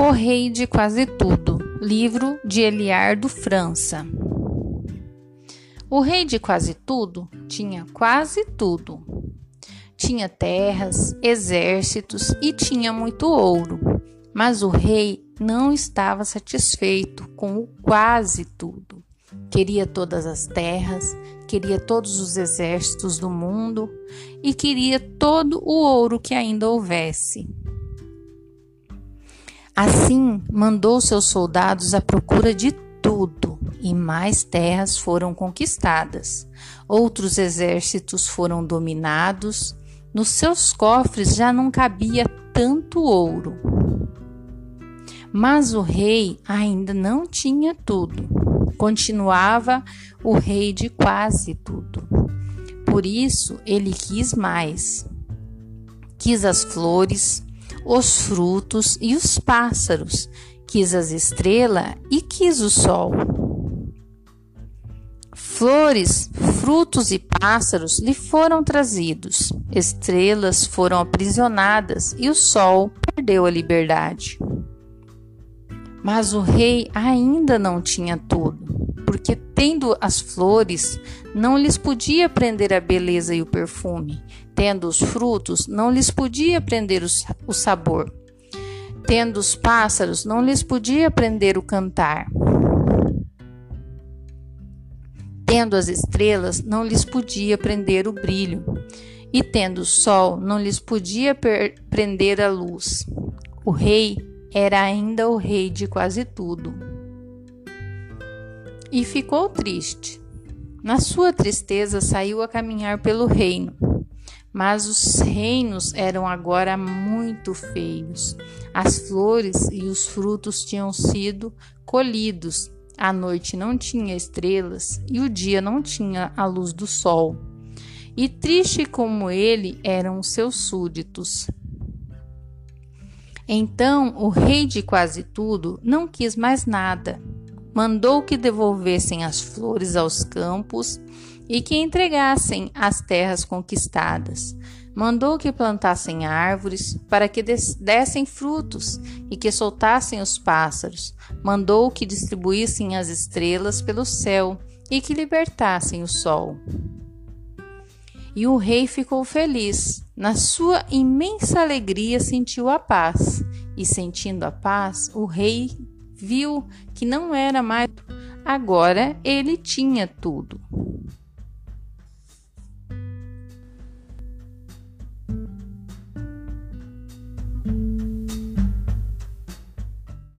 O Rei de Quase Tudo, livro de Eliardo França. O rei de quase tudo tinha quase tudo. Tinha terras, exércitos e tinha muito ouro. Mas o rei não estava satisfeito com o quase tudo. Queria todas as terras, queria todos os exércitos do mundo e queria todo o ouro que ainda houvesse. Assim, mandou seus soldados à procura de tudo, e mais terras foram conquistadas. Outros exércitos foram dominados. Nos seus cofres já não cabia tanto ouro. Mas o rei ainda não tinha tudo. Continuava o rei de quase tudo. Por isso ele quis mais. Quis as flores, os frutos e os pássaros, quis as estrelas e quis o sol. Flores, frutos e pássaros lhe foram trazidos, estrelas foram aprisionadas e o sol perdeu a liberdade. Mas o rei ainda não tinha tudo, tendo as flores, não lhes podia prender a beleza e o perfume, Tendo os frutos, não lhes podia prender o sabor. Tendo os pássaros, não lhes podia prender o cantar. Tendo as estrelas, não lhes podia prender o brilho. E tendo o sol, não lhes podia prender a luz. O rei era ainda o rei de quase tudo. E ficou triste. Na sua tristeza, saiu a caminhar pelo reino mas os reinos eram agora muito feios. As flores e os frutos tinham sido colhidos. A noite não tinha estrelas e o dia não tinha a luz do sol. E triste como ele eram os seus súditos. Então o rei de quase tudo não quis mais nada. Mandou que devolvessem as flores aos campos e que entregassem as terras conquistadas. Mandou que plantassem árvores para que dessem frutos e que soltassem os pássaros. Mandou que distribuíssem as estrelas pelo céu e que libertassem o sol. E o rei ficou feliz. Na sua imensa alegria sentiu a paz. E sentindo a paz, o rei viu que não era mais. Agora ele tinha tudo.